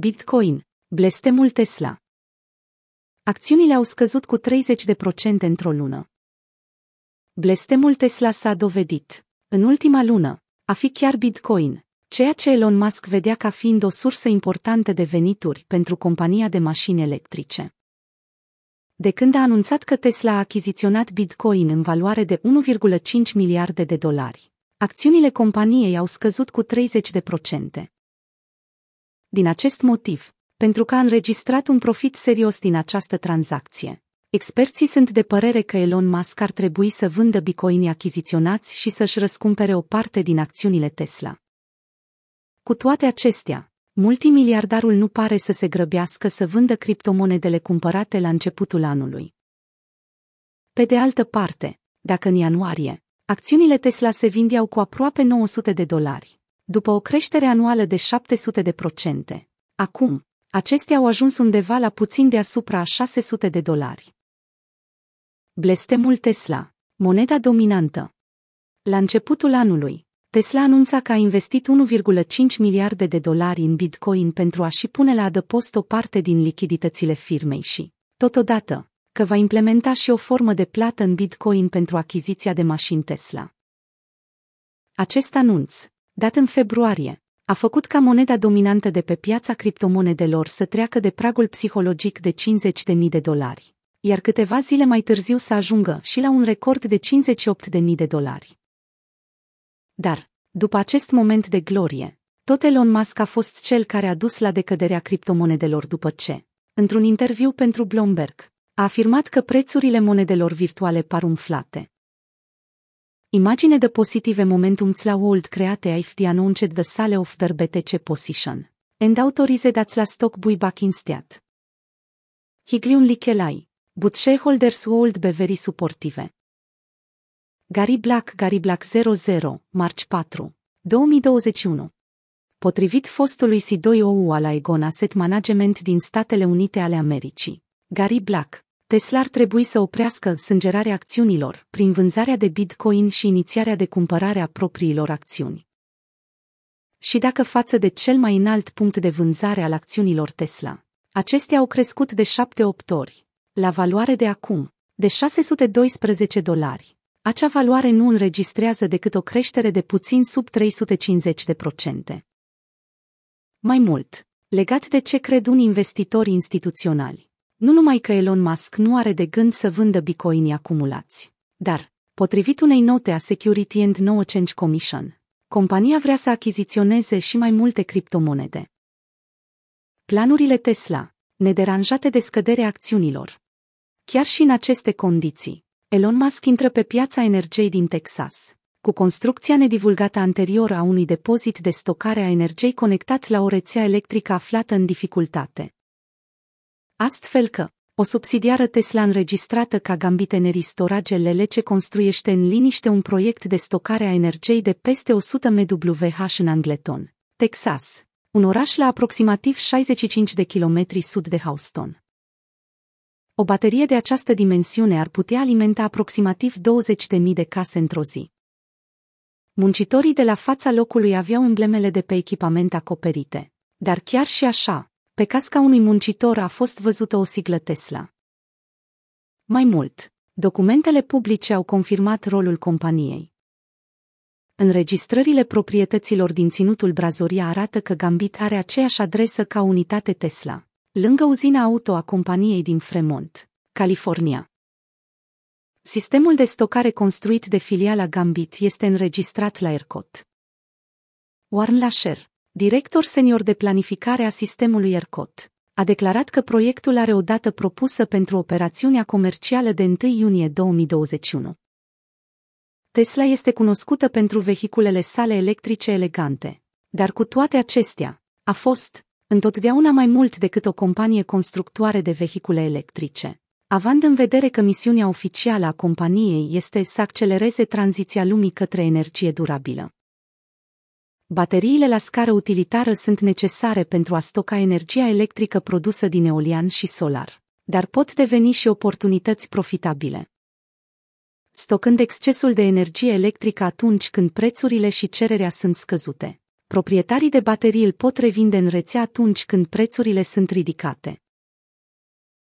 Bitcoin, blestemul Tesla. Acțiunile au scăzut cu 30% într-o lună. Blestemul Tesla s-a dovedit, în ultima lună, a fi chiar Bitcoin, ceea ce Elon Musk vedea ca fiind o sursă importantă de venituri pentru compania de mașini electrice. De când a anunțat că Tesla a achiziționat Bitcoin în valoare de 1,5 miliarde de dolari, acțiunile companiei au scăzut cu 30%. Din acest motiv, pentru că a înregistrat un profit serios din această tranzacție, experții sunt de părere că Elon Musk ar trebui să vândă bitcoinii achiziționați și să-și răscumpere o parte din acțiunile Tesla. Cu toate acestea, multimiliardarul nu pare să se grăbească să vândă criptomonedele cumpărate la începutul anului. Pe de altă parte, dacă în ianuarie, acțiunile Tesla se vindeau cu aproape 900 de dolari, după o creștere anuală de 700 de procente, acum, acestea au ajuns undeva la puțin deasupra a 600 de dolari. Blestemul Tesla, moneda dominantă. La începutul anului, Tesla anunța că a investit 1,5 miliarde de dolari în Bitcoin pentru a-și pune la adăpost o parte din lichiditățile firmei și, totodată, că va implementa și o formă de plată în Bitcoin pentru achiziția de mașini Tesla. Acest anunț, dat în februarie, a făcut ca moneda dominantă de pe piața criptomonedelor să treacă de pragul psihologic de 50.000 de dolari, iar câteva zile mai târziu să ajungă și la un record de 58.000 de dolari. Dar, după acest moment de glorie, tot Elon Musk a fost cel care a dus la decăderea criptomonedelor după ce, într-un interviu pentru Bloomberg, a afirmat că prețurile monedelor virtuale par umflate. Imagine de positive momentum la world create if the announced the sale of their BTC position. And autorized at la stock buyback instead. Higliun Likelai, but shareholders would be very supportive. Gary Black Gary Black 00, March 4, 2021 Potrivit fostului C2OU al Aegon Asset Management din Statele Unite ale Americii, Gary Black, Tesla ar trebui să oprească sângerarea acțiunilor prin vânzarea de Bitcoin și inițiarea de cumpărare a propriilor acțiuni. Și dacă față de cel mai înalt punct de vânzare al acțiunilor Tesla, acestea au crescut de 7-8 ori, la valoare de acum, de 612 dolari, acea valoare nu înregistrează decât o creștere de puțin sub 350 de procente. Mai mult, legat de ce cred unii investitori instituționali, nu numai că Elon Musk nu are de gând să vândă bitcoinii acumulați, dar, potrivit unei note a Security and No Change Commission, compania vrea să achiziționeze și mai multe criptomonede. Planurile Tesla, nederanjate de scăderea acțiunilor. Chiar și în aceste condiții, Elon Musk intră pe piața energiei din Texas, cu construcția nedivulgată anterior a unui depozit de stocare a energiei conectat la o rețea electrică aflată în dificultate. Astfel că, o subsidiară Tesla înregistrată ca Gambit Energy Storage LLC construiește în liniște un proiect de stocare a energiei de peste 100 MWh în Angleton, Texas, un oraș la aproximativ 65 de kilometri sud de Houston. O baterie de această dimensiune ar putea alimenta aproximativ 20.000 de case într-o zi. Muncitorii de la fața locului aveau emblemele de pe echipament acoperite, dar chiar și așa, pe casca unui muncitor a fost văzută o siglă Tesla. Mai mult, documentele publice au confirmat rolul companiei. Înregistrările proprietăților din ținutul Brazoria arată că Gambit are aceeași adresă ca unitate Tesla lângă uzina auto a companiei din Fremont, California. Sistemul de stocare construit de filiala Gambit este înregistrat la ERCOT. Warren Lasher, director senior de planificare a sistemului ERCOT, a declarat că proiectul are o dată propusă pentru operațiunea comercială de 1 iunie 2021. Tesla este cunoscută pentru vehiculele sale electrice elegante, dar cu toate acestea, a fost, întotdeauna mai mult decât o companie constructoare de vehicule electrice. Având în vedere că misiunea oficială a companiei este să accelereze tranziția lumii către energie durabilă. Bateriile la scară utilitară sunt necesare pentru a stoca energia electrică produsă din eolian și solar, dar pot deveni și oportunități profitabile. Stocând excesul de energie electrică atunci când prețurile și cererea sunt scăzute, proprietarii de baterii îl pot revinde în rețea atunci când prețurile sunt ridicate.